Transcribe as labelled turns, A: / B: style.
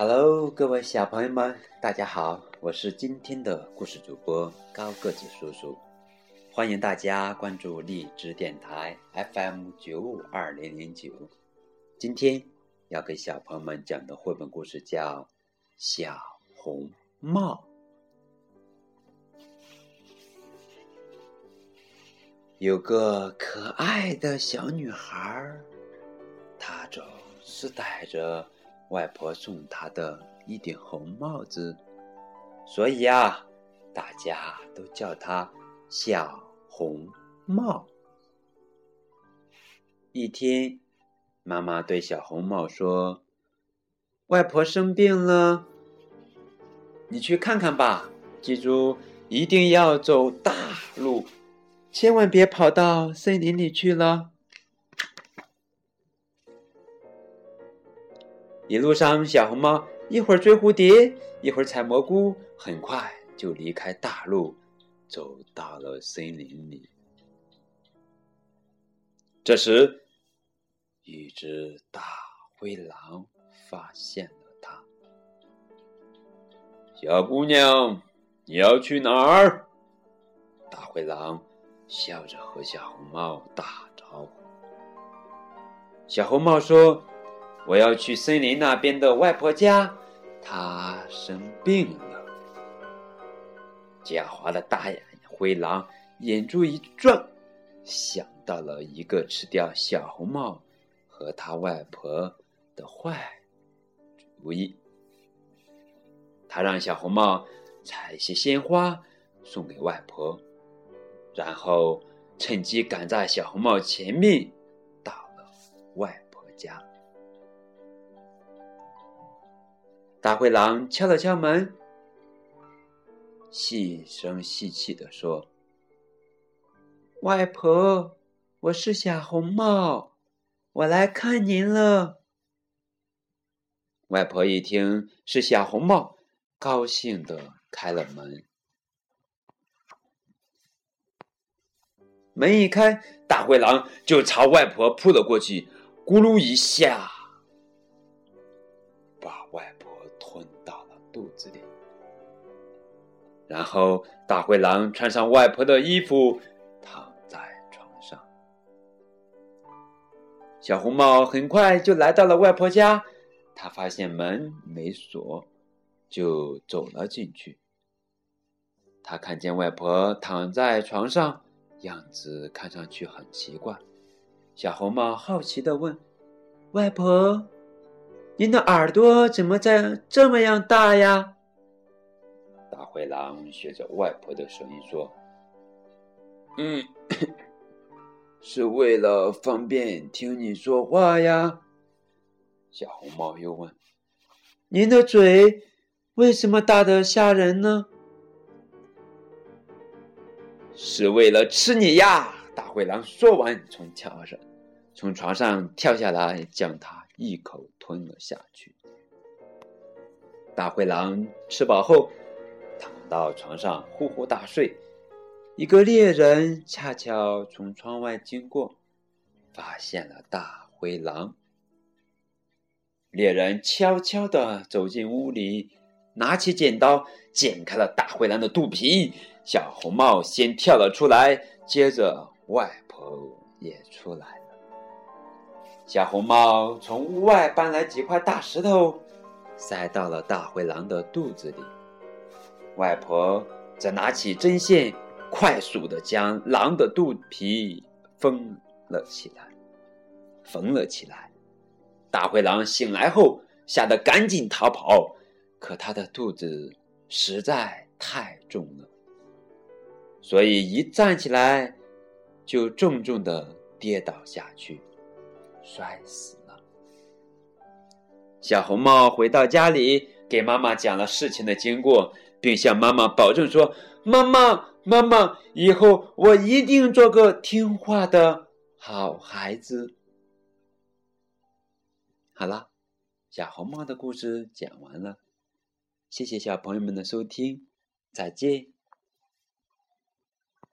A: Hello，各位小朋友们，大家好，我是今天的故事主播高个子叔叔，欢迎大家关注荔枝电台 FM 九五二零零九。今天要给小朋友们讲的绘本故事叫《小红帽》。有个可爱的小女孩，她总是戴着外婆送她的一顶红帽子，所以呀，大家都叫她小红帽。一天，妈妈对小红帽说：“外婆生病了，你去看看吧。记住，一定要走大路。”千万别跑到森林里去了。一路上，小红帽一会儿追蝴蝶，一会儿采蘑菇，很快就离开大路，走到了森林里。这时，一只大灰狼发现了它。小姑娘，你要去哪儿？大灰狼。笑着和小红帽打招呼。小红帽说：“我要去森林那边的外婆家，她生病了。”狡猾的大眼灰狼眼珠一转，想到了一个吃掉小红帽和他外婆的坏主意。他让小红帽采些鲜花送给外婆。然后趁机赶在小红帽前面到了外婆家。大灰狼敲了敲门，细声细气的说：“外婆，我是小红帽，我来看您了。”外婆一听是小红帽，高兴的开了门。门一开，大灰狼就朝外婆扑了过去，咕噜一下，外婆吞到了肚子里。然后，大灰狼穿上外婆的衣服，躺在床上。小红帽很快就来到了外婆家，他发现门没锁，就走了进去。他看见外婆躺在床上。样子看上去很奇怪，小红帽好奇的问：“外婆，您的耳朵怎么在这么样大呀？”大灰狼学着外婆的声音说：“嗯，是为了方便听你说话呀。”小红帽又问：“您的嘴为什么大的吓人呢？”是为了吃你呀！大灰狼说完，从墙上、从床上跳下来，将它一口吞了下去。大灰狼吃饱后，躺到床上呼呼大睡。一个猎人恰巧从窗外经过，发现了大灰狼。猎人悄悄地走进屋里，拿起剪刀，剪开了大灰狼的肚皮。小红帽先跳了出来，接着外婆也出来。小红帽从屋外搬来几块大石头，塞到了大灰狼的肚子里。外婆则拿起针线，快速的将狼的肚皮缝了起来，缝了起来。大灰狼醒来后，吓得赶紧逃跑，可他的肚子实在太重了。所以一站起来，就重重的跌倒下去，摔死了。小红帽回到家里，给妈妈讲了事情的经过，并向妈妈保证说：“妈妈，妈妈，以后我一定做个听话的好孩子。”好了，小红帽的故事讲完了，谢谢小朋友们的收听，再见。